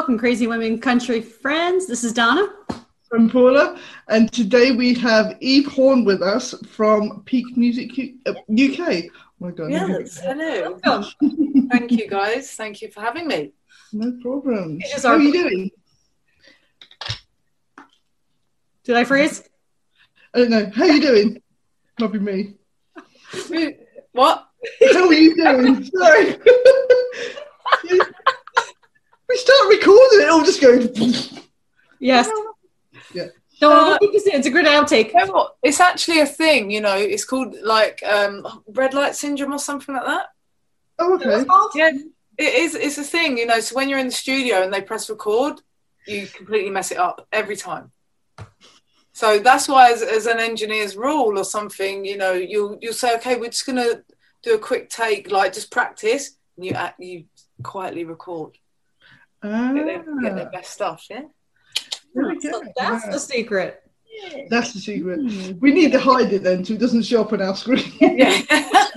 Welcome, Crazy Women Country friends. This is Donna. I'm Paula, and today we have Eve Horn with us from Peak Music U- uh, UK. Oh my God. Yes, hello. Thank you, guys. Thank you for having me. No problem. How are you doing? Did I freeze? I don't know. How are you doing? Might be me. What? How are you doing? Sorry. we start recording it all just going. Yes. Yeah. No, Uh, it's it's a good outtake. You know what? It's actually a thing, you know. It's called like um, red light syndrome or something like that. Oh, okay. Yeah, it is. It's a thing, you know. So when you're in the studio and they press record, you completely mess it up every time. So that's why, as, as an engineer's rule or something, you know, you'll you'll say, okay, we're just gonna do a quick take, like just practice. And you act, you quietly record, Ah, get their, get their best stuff. Yeah. there we go. So that's the secret. That's the secret. We need to hide it then so it doesn't show up on our screen. Yeah.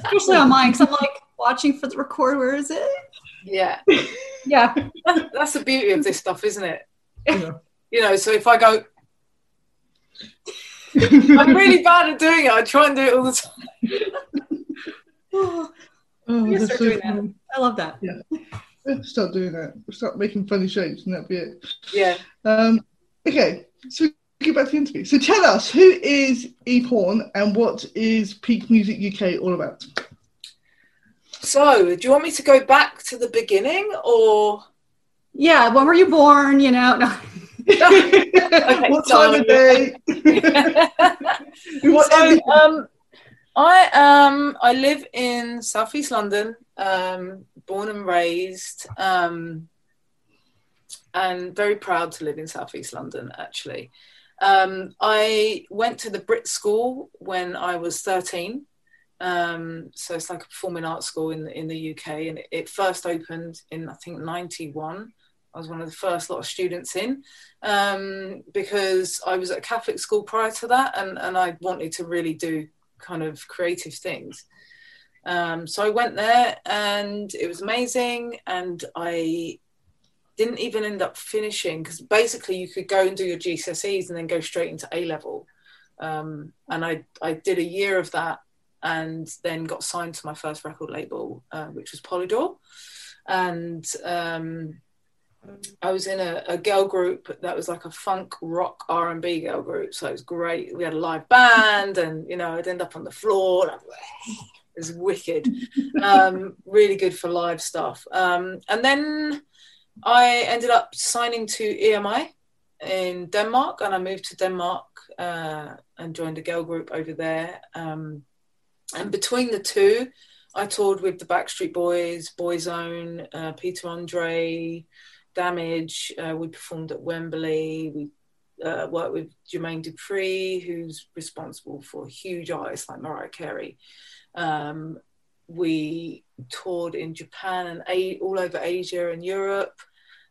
Especially on mine, because I'm like watching for the record. Where is it? yeah. Yeah. That's the beauty of this stuff, isn't it? Yeah. You know, so if I go, I'm really bad at doing it. I try and do it all the time. Oh, Oh, You that's start so doing that. I love that. Let's start doing that. We'll start making funny shapes and that'll be it. Yeah. Um, okay, so we get back to the interview. So tell us, who is Eve Horn and what is Peak Music UK all about? So, do you want me to go back to the beginning or? Yeah. When were you born? You know. No. what time of day? what so, um, I um I live in southeast London, um, born and raised, um, and very proud to live in southeast London. Actually, um, I went to the Brit School when I was thirteen. Um, so it's like a performing arts school in the, in the UK, and it, it first opened in I think '91. I was one of the first lot of students in um, because I was at a Catholic school prior to that, and, and I wanted to really do kind of creative things. Um, so I went there, and it was amazing. And I didn't even end up finishing because basically you could go and do your GCSEs and then go straight into A level. Um, and I I did a year of that, and then got signed to my first record label, uh, which was Polydor, and um, I was in a, a girl group that was like a funk rock R and B girl group, so it was great. We had a live band, and you know, I'd end up on the floor. And Was wicked, um, really good for live stuff. Um, and then I ended up signing to EMI in Denmark, and I moved to Denmark uh, and joined a girl group over there. Um, and between the two, I toured with the Backstreet Boys, Boyzone, uh, Peter Andre. Damage. Uh, we performed at Wembley. We uh, worked with Jermaine Dupri, who's responsible for huge artists like Mariah Carey. Um, we toured in Japan and a- all over Asia and Europe.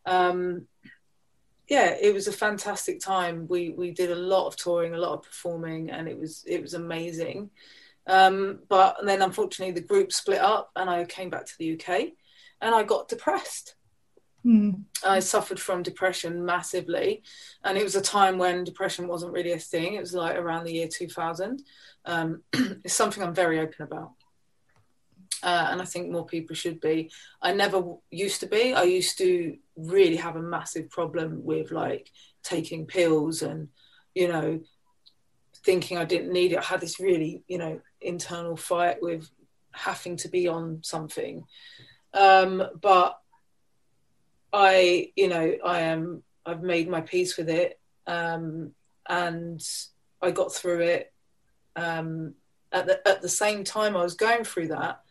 Um, yeah, it was a fantastic time. We we did a lot of touring, a lot of performing, and it was it was amazing. Um, but then unfortunately, the group split up, and I came back to the UK, and I got depressed. Hmm. I suffered from depression massively, and it was a time when depression wasn't really a thing. It was like around the year 2000. Um, it's something I'm very open about, uh, and I think more people should be. I never used to be. I used to really have a massive problem with like taking pills and, you know, thinking I didn't need it. I had this really, you know, internal fight with having to be on something. Um, but I, you know, I am, I've made my peace with it. Um, and I got through it. Um, at the, at the same time I was going through that,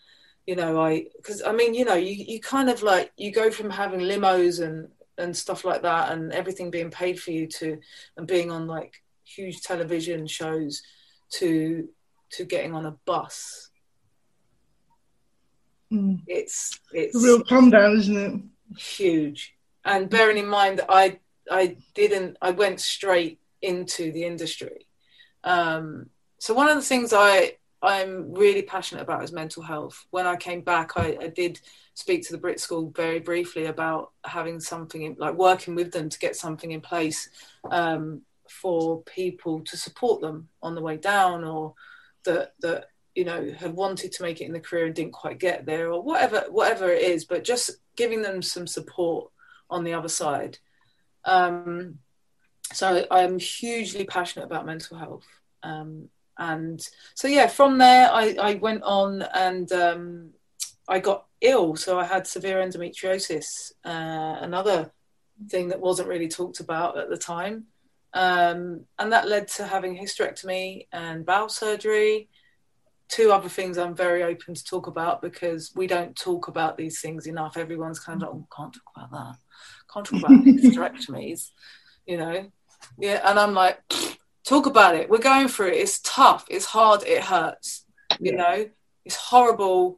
you know, I because I mean, you know, you you kind of like you go from having limos and and stuff like that, and everything being paid for you to and being on like huge television shows to to getting on a bus. Mm. It's it's A real come down, isn't it? Huge. And bearing in mind that I I didn't I went straight into the industry. Um, so one of the things I I'm really passionate about is mental health. When I came back, I, I did speak to the Brit School very briefly about having something in, like working with them to get something in place um, for people to support them on the way down, or that that you know had wanted to make it in the career and didn't quite get there, or whatever whatever it is. But just giving them some support on the other side. Um, so I'm hugely passionate about mental health. Um, and so yeah from there i, I went on and um, i got ill so i had severe endometriosis uh, another thing that wasn't really talked about at the time um, and that led to having hysterectomy and bowel surgery two other things i'm very open to talk about because we don't talk about these things enough everyone's kind of like oh, can't talk about that can't talk about hysterectomies you know yeah and i'm like talk about it. We're going through it. It's tough. It's hard. It hurts. You Yeah. know, it's horrible.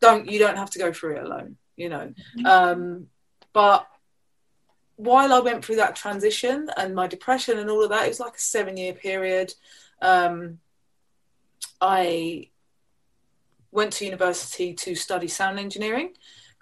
Don't you don't have to go through it alone. You know, um, but while I went through that transition and my depression and all of that, it was like a seven year period. Um, I went to university to study sound engineering.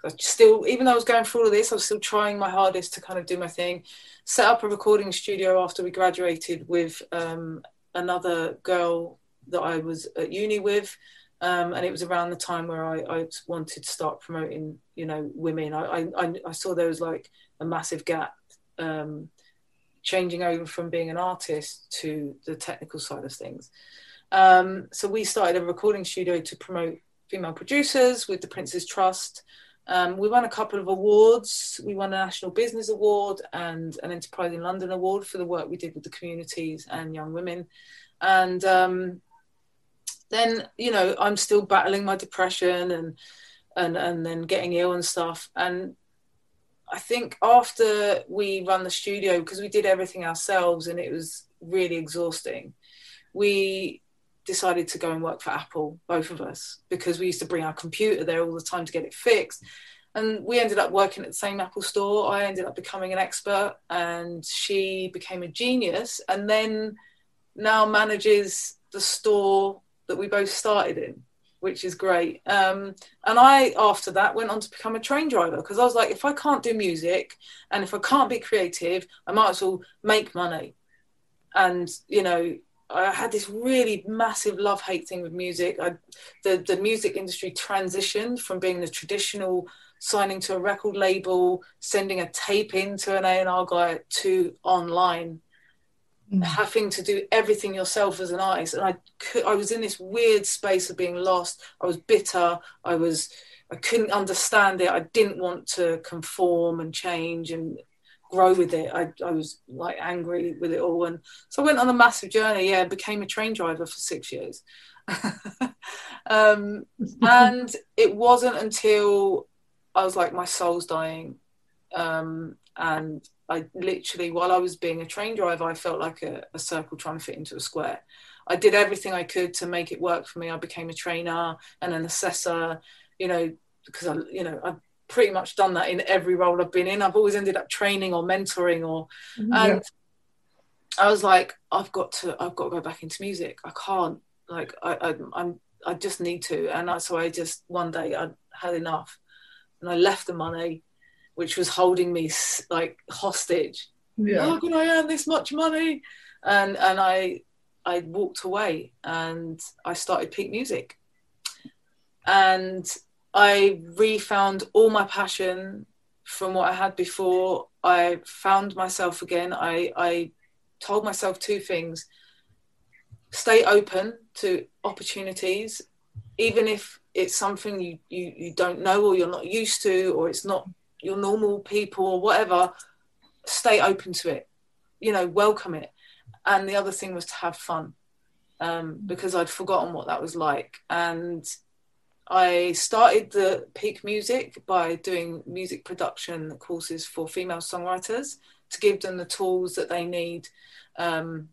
I still, even though I was going through all of this, I was still trying my hardest to kind of do my thing. Set up a recording studio after we graduated with um, another girl that I was at uni with. Um, and it was around the time where I, I wanted to start promoting, you know, women. I, I, I saw there was like a massive gap um, changing over from being an artist to the technical side of things. Um, so we started a recording studio to promote female producers with the Prince's Trust. Um, we won a couple of awards. We won a National Business Award and an Enterprising London Award for the work we did with the communities and young women. And um, then, you know, I'm still battling my depression and and and then getting ill and stuff. And I think after we run the studio, because we did everything ourselves and it was really exhausting, we decided to go and work for Apple, both of us, because we used to bring our computer there all the time to get it fixed. And we ended up working at the same Apple store. I ended up becoming an expert, and she became a genius, and then now manages the store that we both started in, which is great. Um, and I, after that, went on to become a train driver because I was like, if I can't do music and if I can't be creative, I might as well make money. And, you know, I had this really massive love hate thing with music. I, the the music industry transitioned from being the traditional signing to a record label, sending a tape in to an A and R guy to online, Mm. having to do everything yourself as an artist. And I could, I was in this weird space of being lost. I was bitter. I was I couldn't understand it. I didn't want to conform and change and grow with it. I, I was like angry with it all. And so I went on a massive journey, yeah, became a train driver for six years. um, and it wasn't until I was like, my soul's dying. Um, and I literally, while I was being a train driver, I felt like a, a circle trying to fit into a square. I did everything I could to make it work for me. I became a trainer and an assessor, you know, because I, you know, I've pretty much done that in every role I've been in. I've always ended up training or mentoring or, mm-hmm. and I was like, I've got to, I've got to go back into music. I can't, like, I, I I'm, I just need to. And I, so I just one day I had enough, and I left the money, which was holding me like hostage. Yeah. How can I earn this much money? And and I I walked away and I started Peak Music. And I refound all my passion from what I had before. I found myself again. I, I told myself two things stay open to opportunities, even if it's something you, you, you don't know or you're not used to, or it's not your normal people or whatever, stay open to it, you know, welcome it. And the other thing was to have fun um, because I'd forgotten what that was like. And I started the Peak Music by doing music production courses for female songwriters to give them the tools that they need um,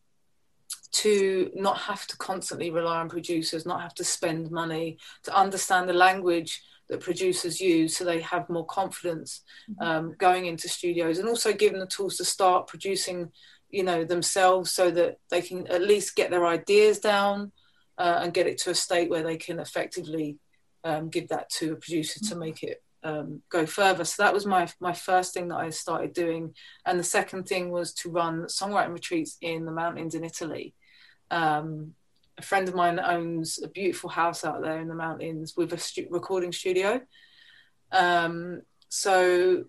to not have to constantly rely on producers, not have to spend money, to understand the language that producers use so they have more confidence mm-hmm. um, going into studios and also give them the tools to start producing you know themselves so that they can at least get their ideas down uh, and get it to a state where they can effectively um, give that to a producer to mm-hmm. make it um, go further. So that was my my first thing that I started doing, and the second thing was to run songwriting retreats in the mountains in Italy. Um, a friend of mine owns a beautiful house out there in the mountains with a stu- recording studio. Um, so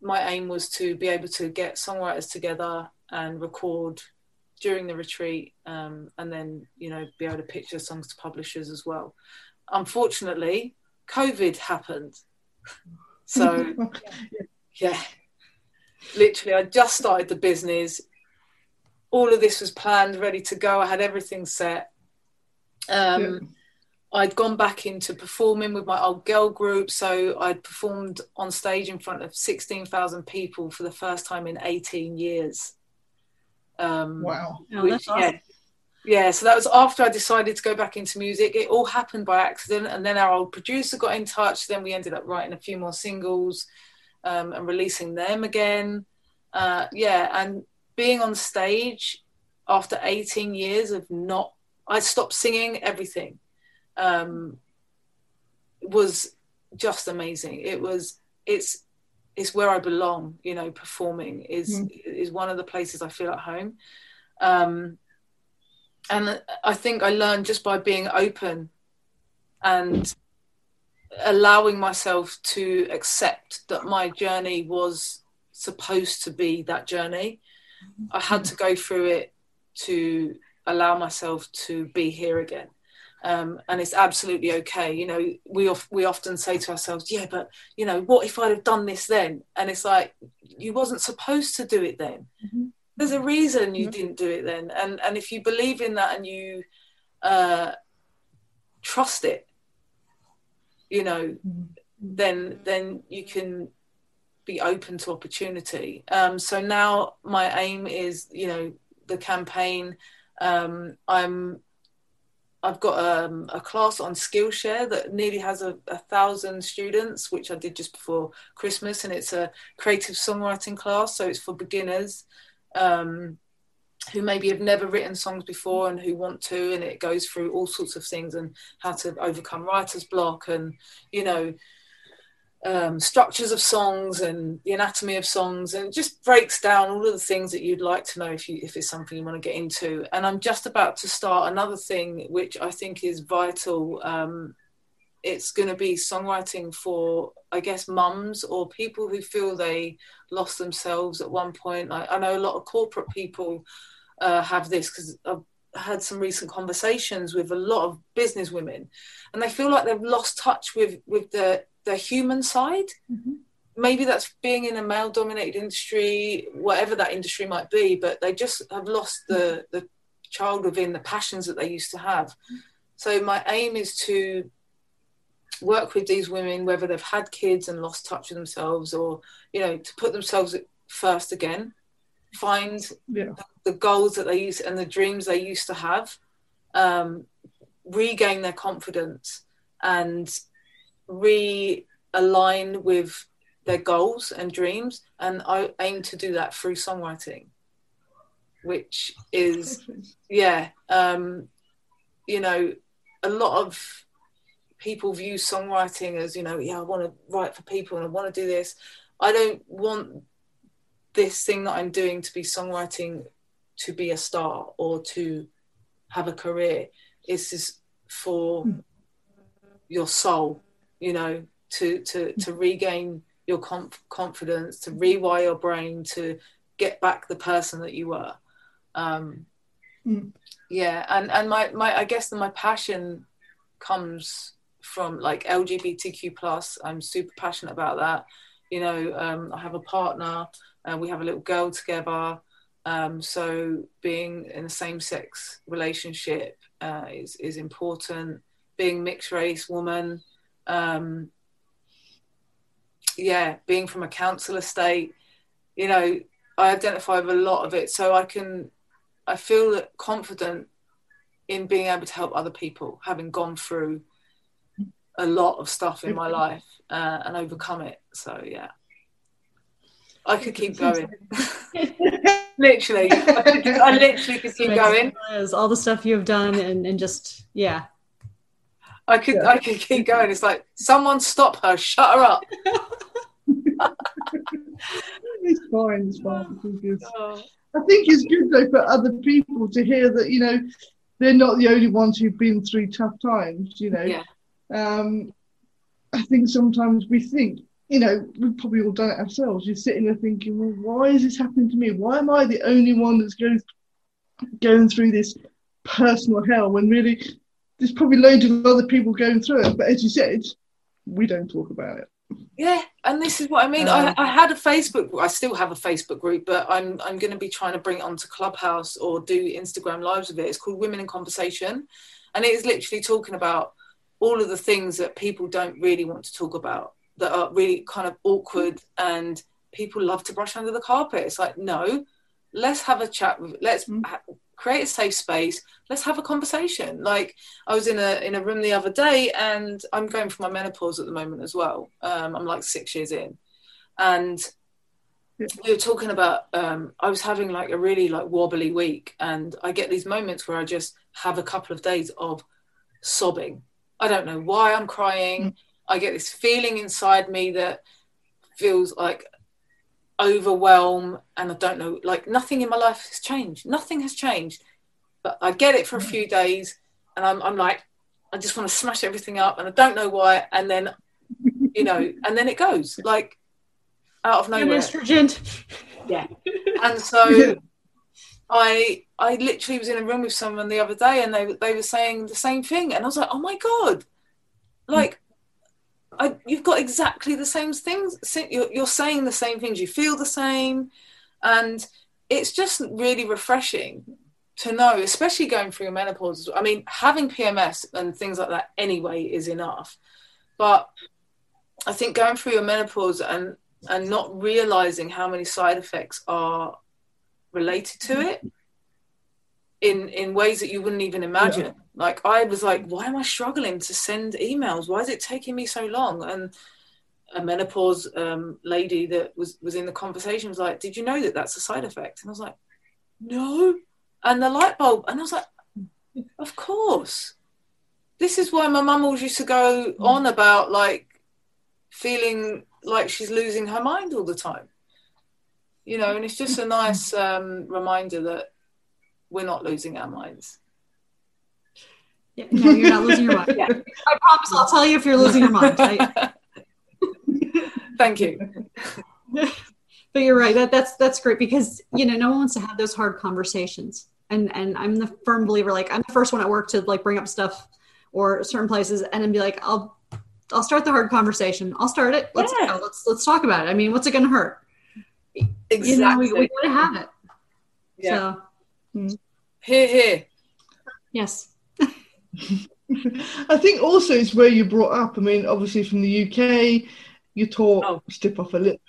my aim was to be able to get songwriters together and record during the retreat, um, and then you know be able to pitch their songs to publishers as well. Unfortunately, COVID happened so, yeah, literally, I just started the business. All of this was planned, ready to go. I had everything set. Um, yeah. I'd gone back into performing with my old girl group. So I'd performed on stage in front of 16,000 people for the first time in 18 years. Um, wow. Oh, which, awesome. yeah, yeah, so that was after I decided to go back into music. It all happened by accident, and then our old producer got in touch. Then we ended up writing a few more singles um, and releasing them again. Uh, yeah, and being on stage after 18 years of not, I stopped singing everything. Um, was just amazing. It was. It's it's where I belong. You know, performing is mm. is one of the places I feel at home. Um, and I think I learned just by being open and allowing myself to accept that my journey was supposed to be that journey. I had to go through it to allow myself to be here again. Um, and it's absolutely okay. You know, we of, we often say to ourselves, "Yeah, but you know, what if I'd have done this then?" And it's like you wasn't supposed to do it then. Mm-hmm there's a reason you mm-hmm. didn't do it then and and if you believe in that and you uh, trust it you know mm-hmm. then then you can be open to opportunity um, so now my aim is you know the campaign um, i'm I've got um, a class on Skillshare that nearly has a, a, thousand students, which I did just before Christmas, and it's a creative songwriting class, so it's for beginners um, who maybe have never written songs before and who want to, and it goes through all sorts of things and how to overcome writer's block and you know um, structures of songs and the anatomy of songs, and just breaks down all of the things that you'd like to know if you if it's something you want to get into. And I'm just about to start another thing which I think is vital. Um, it's going to be songwriting for i guess mums or people who feel they lost themselves at one point. I, I know a lot of corporate people uh, have this because i've had some recent conversations with a lot of business women and they feel like they've lost touch with with the their human side. Mm-hmm. maybe that's being in a male dominated industry whatever that industry might be but they just have lost the the child within the passions that they used to have. So my aim is to work with these women, whether they've had kids and lost touch with themselves, or you know, to put themselves first again, find yeah. the, goals that they use and the dreams they used to have, um, regain their confidence, and realign with their goals and dreams. And I aim to do that through songwriting, which is, yeah, um, you know, a lot of people view songwriting as you know yeah i want to write for people and i want to do this i don't want this thing that i'm doing to be songwriting to be a star or to have a career it's just for mm. your soul you know to to to regain your conf- confidence to rewire your brain to get back the person that you were um mm. yeah and and my my i guess my passion comes from like LGBTQ plus. I'm super passionate about that. You know, um, I have a partner, and we have a little girl together. Um, so being in a same-sex relationship uh, is is important. being mixed race woman, um, yeah, being from a council estate, you know, I identify with a lot of it. So I can, I feel confident in being able to help other people, having gone through a lot of stuff in my life uh, and overcome it. So yeah, I could keep going. literally, I, could, I, literally could keep going. All the stuff you've done and, and just yeah. I could yeah. I could keep going. It's like someone stop her, shut her up. it's fine. It's fine. Oh. I think it's good though for other people to hear that you know they're not the only ones who've been through tough times. You know, yeah. Um, I think sometimes we think, you know, we've probably all done it ourselves. You're sitting there thinking, well, why is this happening to me? Why am I the only one that's going going through this personal hell when really there's probably loads of other people going through it. But as you said, we don't talk about it. Yeah, and this is what I mean. Um, I, I, had a Facebook. I still have a Facebook group, but I'm I'm going to be trying to bring it onto Clubhouse or do Instagram lives with it. It's called Women in Conversation, and it is literally talking about all of the things that people don't really want to talk about that are really kind of awkward and people love to brush under the carpet. It's like no, let's have a chat. With, let's mm-hmm. create a safe space let's have a conversation like i was in a in a room the other day and i'm going for my menopause at the moment as well um, i'm like six years in and we were talking about um, i was having like a really like wobbly week and i get these moments where i just have a couple of days of sobbing i don't know why i'm crying mm. i get this feeling inside me that feels like overwhelm and I don't know, like nothing in my life has changed. Nothing has changed. But I get it for a few days and I'm, I'm like, I just want to smash everything up and I don't know why. And then, you know, and then it goes like out of nowhere. Estrogen. Yeah. And so I I literally was in a room with someone the other day and they they were saying the same thing and I was like, oh my God. Hmm. Like I, you've got exactly the same things. You're, you're saying the same things. You feel the same, and it's just really refreshing to know, especially going through your menopause. I mean, having PMS and things like that anyway is enough, but I think going through your menopause and and not realizing how many side effects are related to it in in ways that you wouldn't even imagine. Yeah. Like I was like, why am I struggling to send emails? Why is it taking me so long? And a menopause um, lady that was was in the conversation was like, did you know that that's a side effect? And I was like, no. And the light bulb, and I was like, of course. This is why my mum always used to go on about like feeling like she's losing her mind all the time. You know, and it's just a nice um, reminder that we're not losing our minds. Yeah, no, you're not losing your mind. yeah. I promise I'll tell you if you're losing your mind. I... Thank you. but you're right. That that's that's great because you know no one wants to have those hard conversations. And and I'm the firm believer. Like I'm the first one at work to like bring up stuff or certain places and then be like, I'll I'll start the hard conversation. I'll start it. Let's yeah. go. Let's let's talk about it. I mean, what's it going to hurt? Exactly. You know, we, we got to have it. Yeah. So hmm. here, here. Yes. I think also it's where you're brought up. I mean, obviously from the UK, you're taught oh. step off a lip.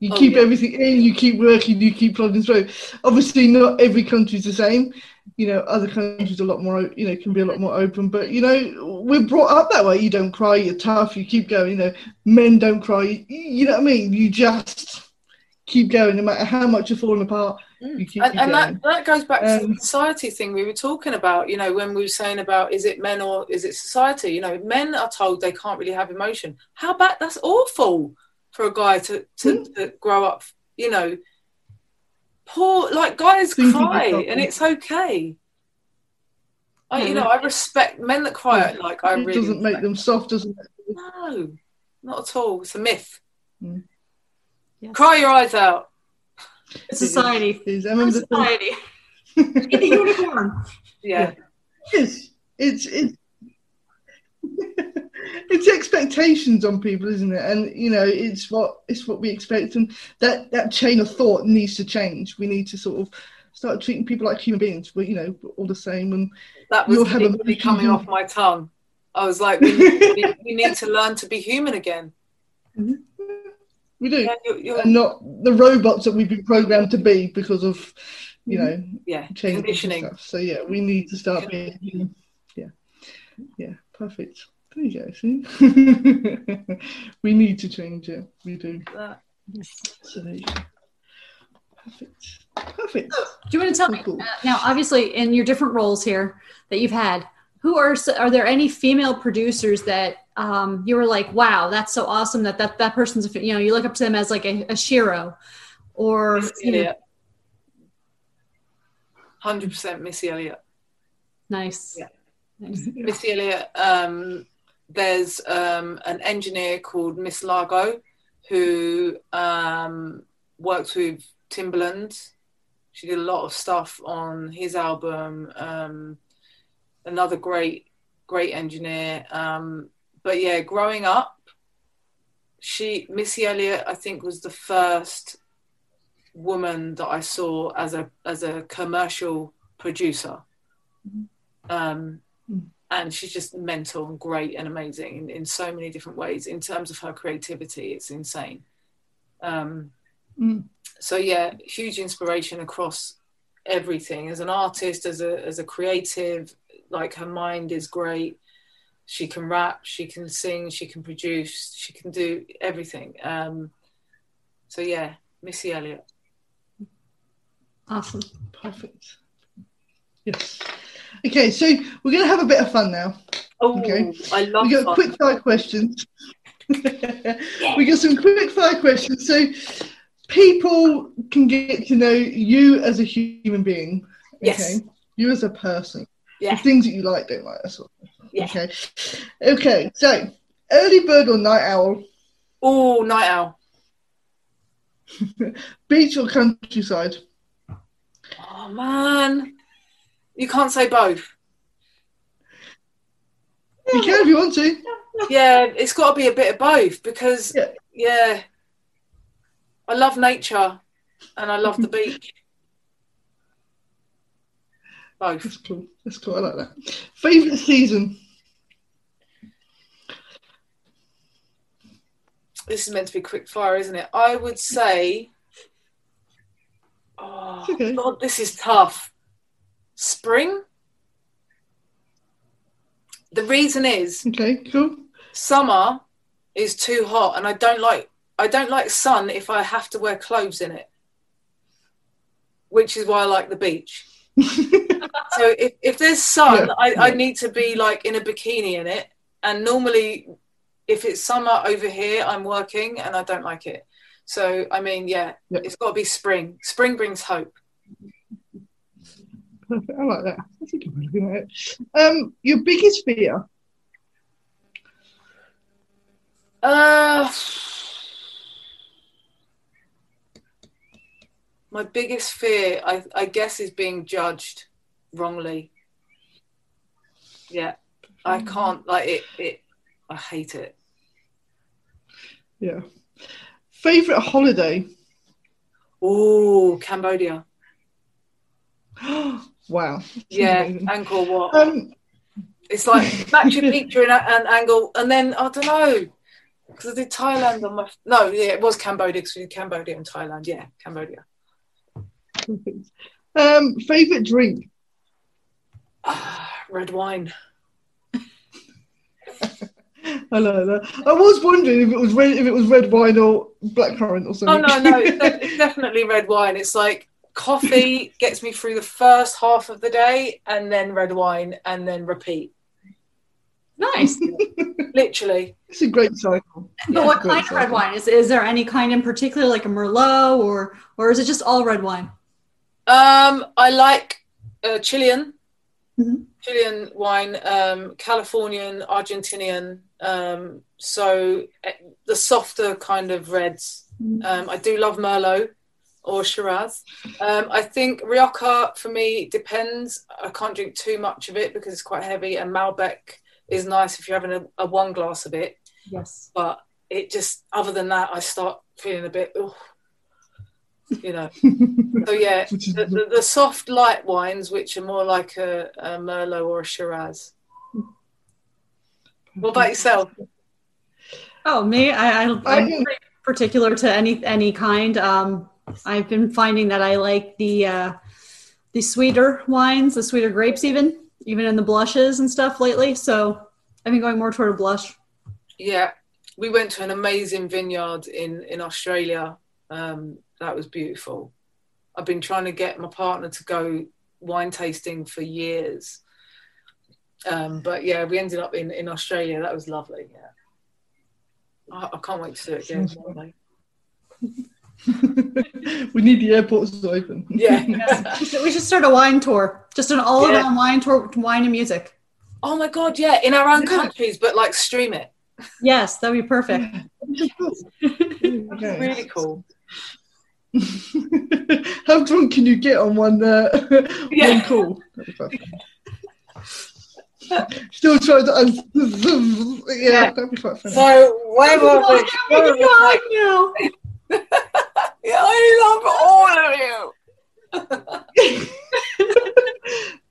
You oh, keep yeah. everything in, you keep working, you keep plodding through. Obviously, not every country's the same. You know, other countries a lot more, you know, can be a lot more open. But you know, we're brought up that way. You don't cry, you're tough, you keep going. You know, men don't cry. You know what I mean? You just keep going, no matter how much you're falling apart. Mm. and, and that, that goes back um, to the society thing we were talking about, you know, when we were saying about is it men or is it society? You know, men are told they can't really have emotion. How bad? That's awful for a guy to, to, mm. to grow up, you know. Poor, like guys cry and it's okay. I, you know, I respect men that cry. Like I really doesn't make them soft, doesn't it? No, not at all. It's a myth. Mm. Yes. Cry your eyes out. Society. I mean, society. the unicorn. Yeah. Yes. It's it's it's expectations on people, isn't it? And you know, it's what it's what we expect, and that that chain of thought needs to change. We need to sort of start treating people like human beings. But you know, all the same, and that was have a coming off my tongue. I was like, we need, we need to learn to be human again. Mm-hmm. We do, yeah, you're, you're, and not the robots that we've been programmed to be because of, you know, yeah, conditioning. So yeah, we need to start being, yeah, yeah, perfect. There you go. See, we need to change it. We do. So there you go. Perfect. Perfect. Do you want to tell me cool. uh, now? Obviously, in your different roles here that you've had, who are are there any female producers that um, you were like, wow, that's so awesome that that that person's you know you look up to them as like a, a Shiro, or hundred percent Missy Elliott. Nice. Yeah. Nice. Missy Elliott. Um, there's um, an engineer called Miss Lago who um, works with Timbaland. She did a lot of stuff on his album. Um, another great, great engineer. Um, but yeah, growing up, she Missy Elliott, I think, was the first woman that I saw as a as a commercial producer. Mm-hmm. Um, mm. And she's just mental and great and amazing in, in, so many different ways. In terms of her creativity, it's insane. Um, mm so yeah, huge inspiration across everything as an artist, as a as a creative. Like her mind is great. She can rap, she can sing, she can produce, she can do everything. Um, so yeah, Missy Elliott. Awesome. Perfect. Yes. Okay, so we're going to have a bit of fun now. Oh, okay. I love. We got fun. quick fire questions. we got some quick fire questions. So people can get to know you as a human being. Yes. Okay? You as a person. Yeah. The things that you like, don't like, that's all. Yeah. Okay. Okay, so early bird or night owl? Oh, night owl. Beach or countryside? Oh man. You can't say both. You can if you want to. Yeah, it's got to be a bit of both because yeah, yeah I love nature and I love the beach. Both. That's cool. That's cool. I like that. Favorite season? This is meant to be quick fire, isn't it? I would say. Oh okay. God, this is tough. Spring. The reason is. Okay, cool. Summer is too hot, and I don't like I don't like sun if I have to wear clothes in it, which is why I like the beach. So if, if there's sun, yeah, I. I need to be like in a bikini in it. And normally, if it's summer over here, I'm working and I don't like it. So, I mean, yeah, yeah. it's got to be spring. Spring brings hope. Perfect. I like that. That's a good way of looking at it. Um, your biggest fear? Uh, my biggest fear, I, I guess, is being judged wrongly. Yeah, I mm. can't like it. It, I hate it. Yeah. Favorite holiday? Oh, Cambodia. wow. Yeah. Angkor Wat. Um, it's like Machu Picchu and, and angle, and then I don't know because I did Thailand on my no, yeah, it was Cambodia because we did Cambodia and Thailand. Yeah, Cambodia. Um, favorite drink? Uh, red wine. I know that. I was wondering if it was red, if it was red wine or blackcurrant or something. Oh no, no, it's definitely red wine. It's like coffee gets me through the first half of the day, and then red wine, and then repeat. Nice. Literally. It's a great cycle. But yeah, what kind of red wine? Is is there any kind in particular, like a Merlot, or or is it just all red wine? Um, I like uh, Chilean, mm-hmm. Chilean wine, um, Californian, Argentinian. Um, so uh, the softer kind of reds. Mm-hmm. Um, I do love Merlot or Shiraz. Um, I think Rioja for me depends. I can't drink too much of it because it's quite heavy, and Malbec is nice if you're having a, a one glass of it. Yes, but it just other than that, I start feeling a bit. Oh, you know. so yeah, the, the, the, soft light wines, which are more like a, a Merlot or a Shiraz. What about yourself? Oh, me? I, I, I'm particular to any any kind. Um, I've been finding that I like the uh, the sweeter wines, the sweeter grapes, even even in the blushes and stuff lately. So I've been going more toward a blush. Yeah, we went to an amazing vineyard in in Australia. Um, that was beautiful. I've been trying to get my partner to go wine tasting for years. Um, but yeah, we ended up in, in Australia. That was lovely. Yeah. I, I can't wait to do it again. we need the airports to open. Yeah. we should start a wine tour, just an all around yeah. wine tour, wine and music. Oh my God, yeah, in our own yeah. countries, but like stream it. Yes, that'd be perfect. okay. Really cool. How drunk can you get on one, uh, yeah. one call? Still trying to. Um, yeah, yeah, that'd be quite funny. So, where were we? Where were we? yeah, I love all of you.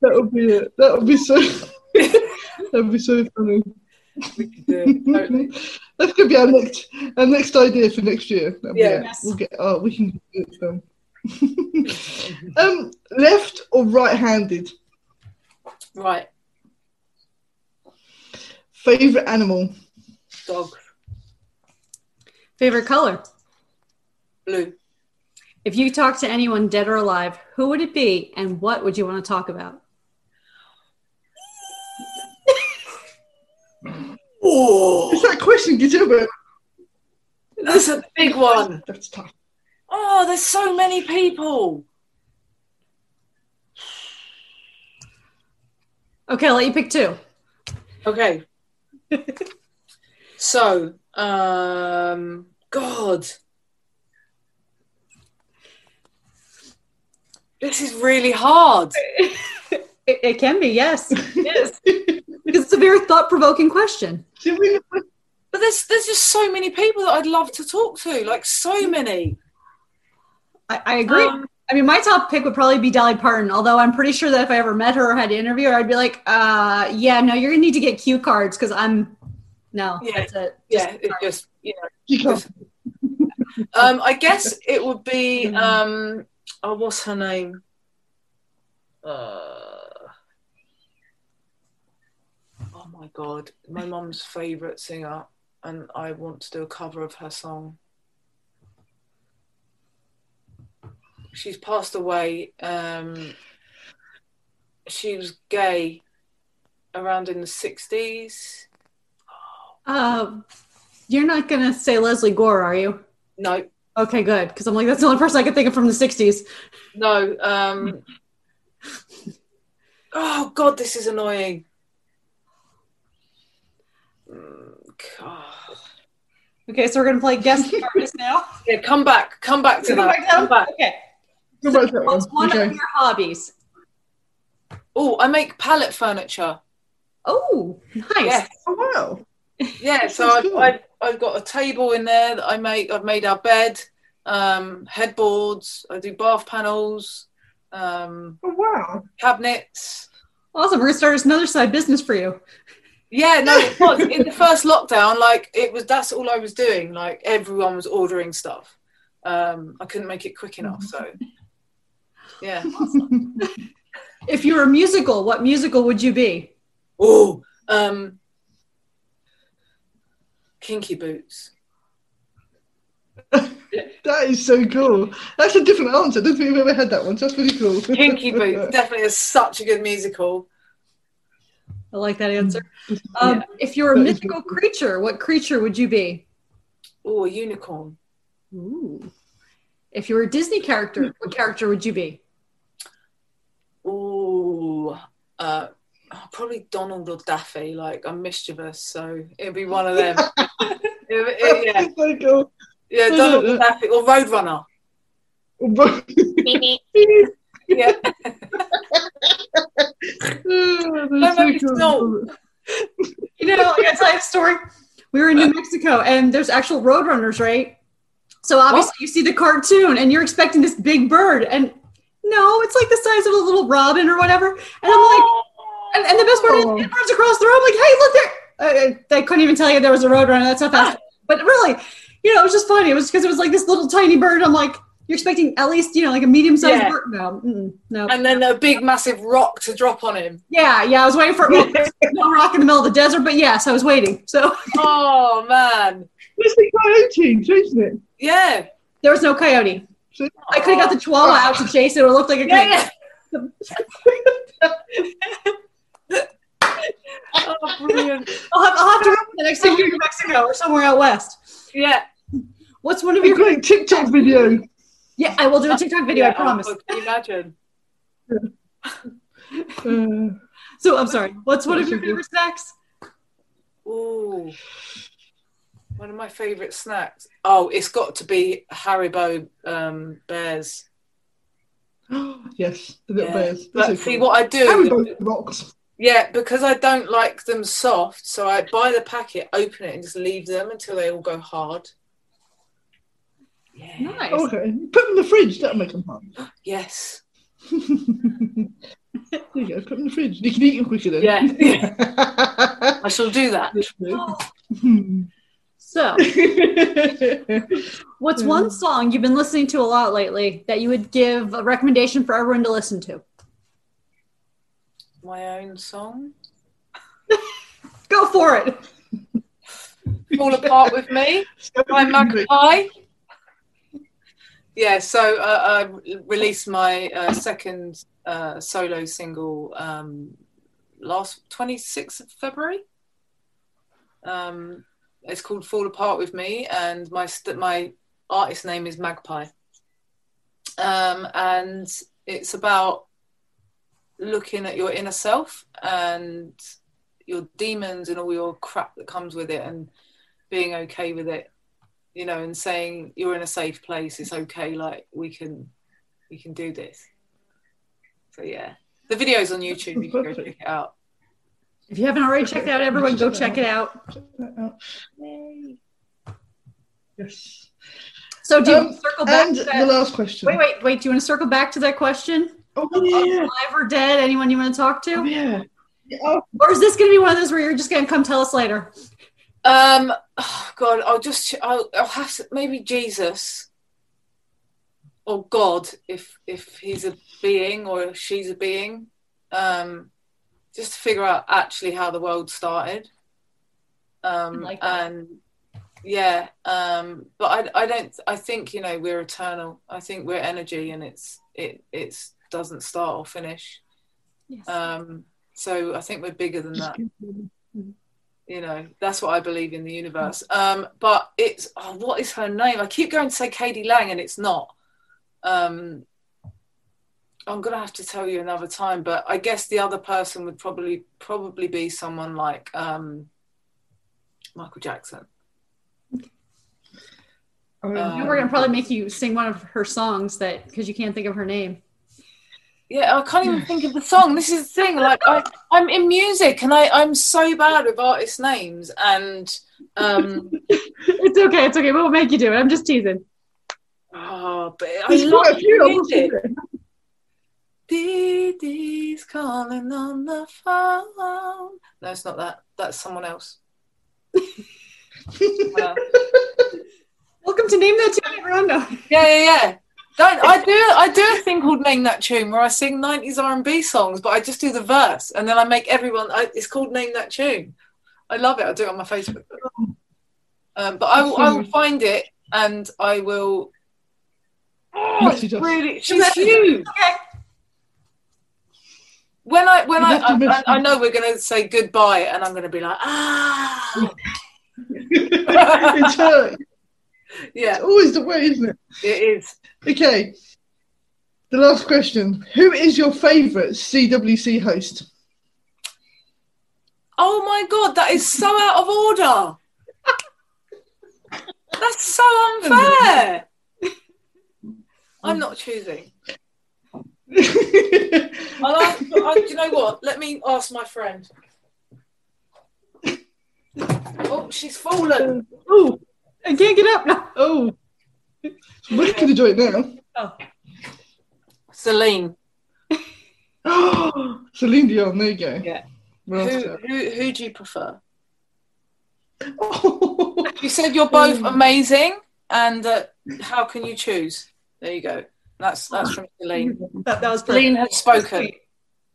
that would be it. That would be so. that would be so funny. We could do it. Totally. That's gonna be our next our next idea for next year. yeah, yes. we'll get. Oh, we can do it. Film. um, left or right-handed? Right. Favorite animal? Dog. Favorite color? Blue. If you talk to anyone dead or alive, who would it be and what would you want to talk about? Oh, is that a question? Get over it. That's a big one. That's tough. Oh, there's so many people. Okay, I'll let you pick two. Okay. so, um, God. This is really hard. it, it, can be, yes. Yes. because it's a very thought provoking question. But there's there's just so many people that I'd love to talk to, like so many. I, I agree. Um, I mean, my top pick would probably be Dolly Parton, although I'm pretty sure that if I ever met her or had to interview her, I'd be like, uh, yeah, no, you're going to need to get cue cards because I'm, no, yeah, that's it. Just yeah, it's just, you know. Just, um, I guess it would be, um, oh, what's her name? Uh, oh my God, my mom's favourite singer, and I want to do a cover of her song. she's passed away. Um, she was gay around in the 60s. Uh, you're not going to say Lesley Gore, are you? No. Okay, good. Because I'm like, that's the only person I can think of from the 60s. No. Um, oh, God, this is annoying. Mm, God. Okay, so we're gonna play guest artist now. Yeah, come back, come back to that. Come back. Okay. What's one okay. of your hobbies? Oh, I make pallet furniture. Oh, nice. Yes. Oh, wow. Yeah, so I've, I've, I've, got a table in there that I make. I've made our bed, um, headboards. I do bath panels. Um, oh, wow. Cabinets. Awesome. We're going to start another side business for you. Yeah, no, it was. in the first lockdown, like, it was, that's all I was doing. Like, everyone was ordering stuff. Um, I couldn't make it quick enough. So yeah. Awesome. if you were a musical, what musical would you be? Oh, um, Kinky Boots. that is so cool. That's a different answer. I don't think we've ever had that one. So that's really cool. Kinky Boots definitely is such a good musical. I like that answer. Um, yeah. If you're a mythical creature, what creature would you be? Oh, a unicorn. Ooh. If you were a Disney character, what character would you be? Oh, uh, probably Donald or Daffy. Like I'm mischievous, so it'd be one of them. it, it, yeah. So cool. Yeah, Donald or Daffy or Roadrunner. yeah. oh, so You know, I gotta tell you a story. We were in New Mexico and there's actual roadrunners, right? So obviously what? you see the cartoon and you're expecting this big bird and no, it's like the size of a little robin or whatever. And I'm like, and, and the best part is it runs across the room. I'm like, hey, look there. Uh, uh, I, I couldn't even tell you there was a roadrunner. That's how fast. but really, you know, it was just funny. It was because it was like this little tiny bird. I'm like, you're expecting at least you know like a medium sized Yeah. bird. No, mm-mm, no. And then a big massive rock to drop on him. yeah, yeah. I was waiting for well, no rock in the middle of the desert, but yes, I was waiting. So Oh man. It's the coyote chasing it. Yeah. there was no coyote. So- I could have got the chihuahua oh. out to chase it. It looked like a Yeah, coyote. yeah. oh, brilliant. I'll have, I'll have to remember the next time you're in Mexico or somewhere out west. Yeah. What's one of A your great TikTok video. Yeah, I will do a TikTok video. I promise. oh, Can imagine? Uh, So I'm sorry. What's one of your favorite snacks? Ooh. One of my favourite snacks. Oh, it's got to be Haribo um, bears. yes, the little Yeah. bears. But see, what I do, Haribo rocks. yeah, because I don't like them soft, so I buy the packet, open it, and just leave them until they all go hard. Yeah. Nice. Okay, put them in the fridge. That'll make them hot. Yes. there you go. Put them in the fridge. You can eat them quicker then. Yeah. yeah. I shall do that. Oh. So, what's one song you've been listening to a lot lately that you would give a recommendation for everyone to listen to? My own song. Go for it. Fall apart with me. by Magpie. Yeah, so uh, I released my uh, second uh, solo single um, last 26th of February. Um, it's called Fall Apart with Me, and my st- my artist name is Magpie. Um, and it's about looking at your inner self and your demons and all your crap that comes with it, and being okay with it you know, and saying you're in a safe place. It's okay. Like we can, we can do this. So yeah, the video's on YouTube. You can go check it out. If you haven't already checked out, everyone go check it out. Check that out. Yes. So, do you Um, want to circle back? And To the that? last question. Wait, wait, wait. Do you want to circle back to that question? Oh yeah. Alive or dead? Anyone you want to talk Oh to? yeah. Yeah, Oh, Or is this going to be one of those where you're just going to come tell us later? Um, oh God, I'll just, I'll, I'll have to maybe Jesus or God, if if he's a being or if she's a being, um, just to figure out actually how the world started. Um, like and yeah, um, but I, I don't, I think you know we're eternal. I think we're energy, and it's it it's doesn't start or finish. Yes. Um, so I think we're bigger than that you know that's what i believe in the universe. Um but it's oh, what is her name? I keep going to say k.d. lang and it's not. Um i'm gonna have to tell you another time but i guess the other person would probably probably be someone like um michael jackson. Um, we're going to probably make you sing one of her songs that because you can't think of her name. Yeah i can't even think of the song this is the thing like I, i'm in music and i i'm so bad with artist names and um It's okay. It's okay. We'll make you do it. I'm just teasing. oh but i There's love quite. I must music. Dee Dee's calling on the phone. No, it's not that. That's someone else. Uh, Welcome to Name That Tune, everyone. Yeah, yeah, yeah. Don't I do I do a thing called Name That Tune where I sing nineties R and B songs, but I just do the verse and then I make everyone. I, it's called Name That Tune. I love it. I do it on my Facebook. Um, but I will, I will find it and I will. Oh, it's really she's huge. Okay. When I when You I, I I know we're gonna say goodbye and I'm gonna be like ah it's her. Yeah. It's always the way, isn't it? it is. Okay. The last question. Who is your favourite CWC host? oh my god that is so out of order. That's so unfair. I'm not choosing. I'll ask, I, do you know what? Let me ask my friend. Oh she's fallen. Oh, I can't get up now. oh. We're going to do it now. Oh. Celine Oh, Celine Dion, there you go. Yeah. We're off who, to- who who do you prefer you said you're both amazing, and uh, how can you choose? There you go. That's that's from Celine. That, that was Celine has spoken.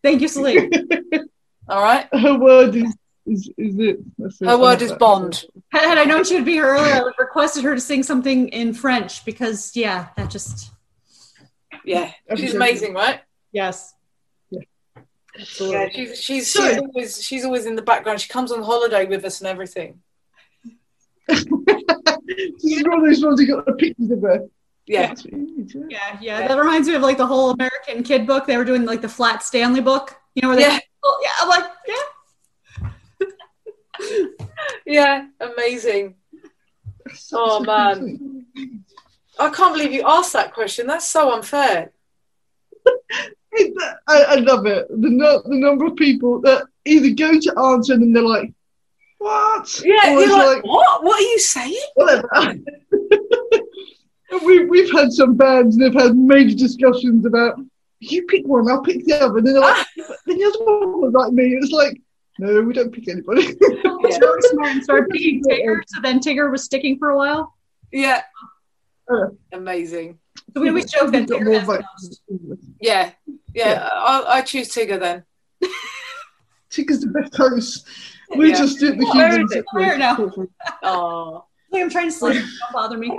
Thank you, Celine. All right. Her word is is, is it? Her word is Bond. Had, had I known she would be here earlier, I would have requested her to sing something in French because, yeah, that just. Yeah, she's amazing, right? Yes. Yeah, she's she's, she's always she's always in the background. She comes on holiday with us and everything. She's one of those ones who got the pictures of her. Yeah. Yeah, yeah. That reminds me of like the whole American Kid book. They were doing like the Flat Stanley book. You know where they Yeah. yeah, I'm like, yeah. Yeah, amazing. Oh man. I can't believe you asked that question. That's so unfair. I, I love it. The, the number of people that either go to answer and then they're like, what? Yeah, you're it's like, what? What are you saying? whatever. We, we've had some bands and they've had major discussions about you pick one, I'll pick the other. And then they're like, ah. then the other one was like me. It's like, no, we don't pick anybody. It's really smart and started picking Tigger. So then Tigger was sticking for a while. Yeah. Uh. Amazing. So we always joke that We've got Tigger more votes. Yeah. Yeah. Yeah. I, I choose Tigger then. Tigger's the best host. We Yeah. just do the Well, where humans. is it? Where now? Oh. I'm trying to sleep. Don't bother me.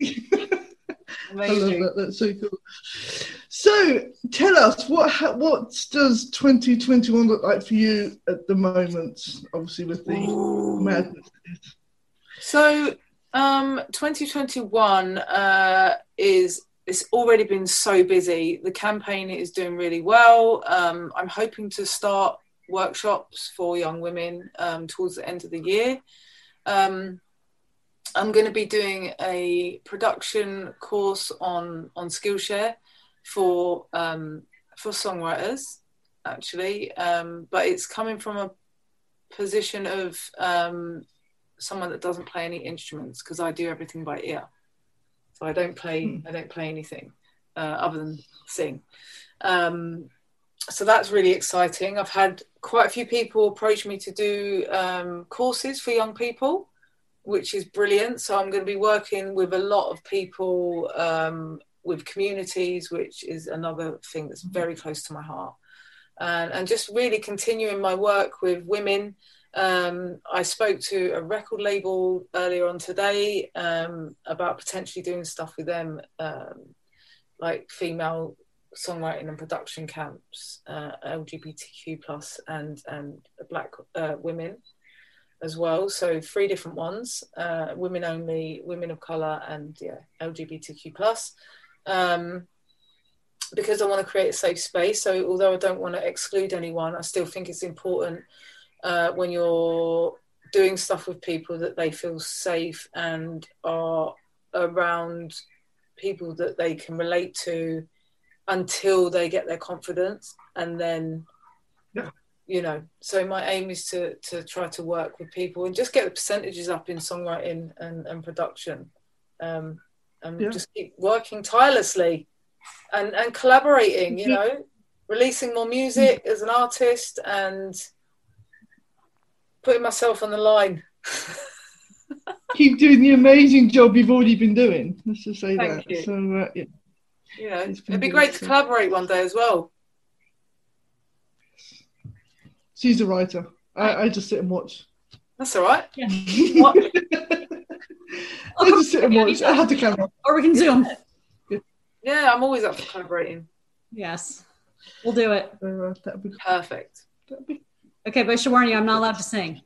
I love Amazing. that. That's so cool. So, tell us what ha- what does 2021 look like for you at the moment? Obviously, with the madness. So, um, 2021 uh, is it's already been so busy. The campaign is doing really well. Um, I'm hoping to start workshops for young women um, towards the end of the year. Um, I'm going to be doing a production course on on Skillshare for um, for songwriters, actually, um, but it's coming from a position of um, someone that doesn't play any instruments because I do everything by ear. So I don't play. I don't play anything uh, other than sing. Um, so that's really exciting. I've had quite a few people approach me to do um, courses for young people, which is brilliant. So I'm going to be working with a lot of people um, with communities, which is another thing that's very close to my heart. And, and just really continuing my work with women um, I spoke to a record label earlier on today um, about potentially doing stuff with them, um, like female songwriting and production camps, uh, LGBTQ plus and and black uh, women as well. So three different ones: uh, women only, women of color, and yeah, LGBTQ plus. Um, because I want to create a safe space. So although I don't want to exclude anyone, I still think it's important uh, when you're doing stuff with people that they feel safe and are around people that they can relate to until they get their confidence and then Yeah. You know so my aim is to to try to work with people and just get the percentages up in songwriting and, and production um, and Yeah. just keep working tirelessly and and collaborating you know releasing more music as an artist and putting myself on the line Keep doing the amazing job you've already been doing. Let's just say Thank that. you. So, uh, yeah. you know it'd be great to collaborate one day as well She's a writer. I, I just sit and watch. that's all right I just sit and watch. I had the camera. Or we can Zoom. yeah i'm always up for collaborating Yes. We'll do it. Uh, that'd be, perfect that'd be Okay, but I should warn you, I'm not allowed to sing.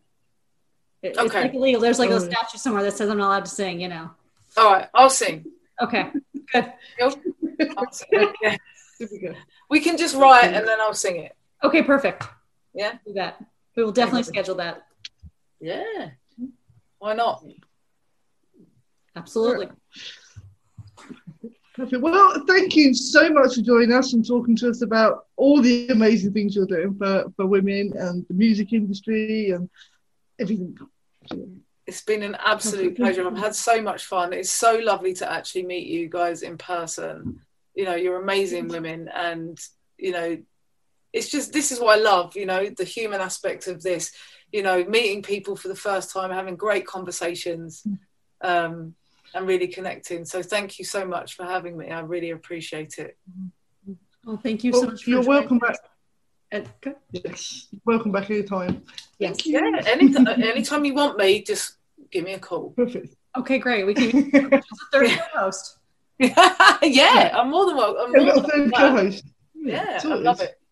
It- It's Okay. like illegal. There's like Oh, a yeah. statute somewhere that says I'm not allowed to sing, you know. all right i'll sing Okay. Good. I'll sing. Yeah. Here we we can just write and then i'll sing it Okay, perfect. Yeah. Do that. We will definitely schedule that. yeah why not Absolutely. Perfect. Well, thank you so much for joining us and talking to us about all the amazing things you're doing for, for women and the music industry and everything. It's been an absolute pleasure. I've had so much fun. It's so lovely to actually meet you guys in person. You know, you're amazing women, and you know, it's just this is what I love. You know, the human aspect of this. you know, meeting people for the first time, having great conversations, hmm. um, and really connecting. So thank you so much for having me. I really appreciate it. Well, thank you so much. you're welcome back. Uh, and, yes, welcome back anytime. Yes. Yeah, anytime, uh, anytime you want me, just give me a call. Perfect. Okay, great. We can a third co-host. yeah, I'm more than welcome. I'm more than co-host. Yeah, I love it.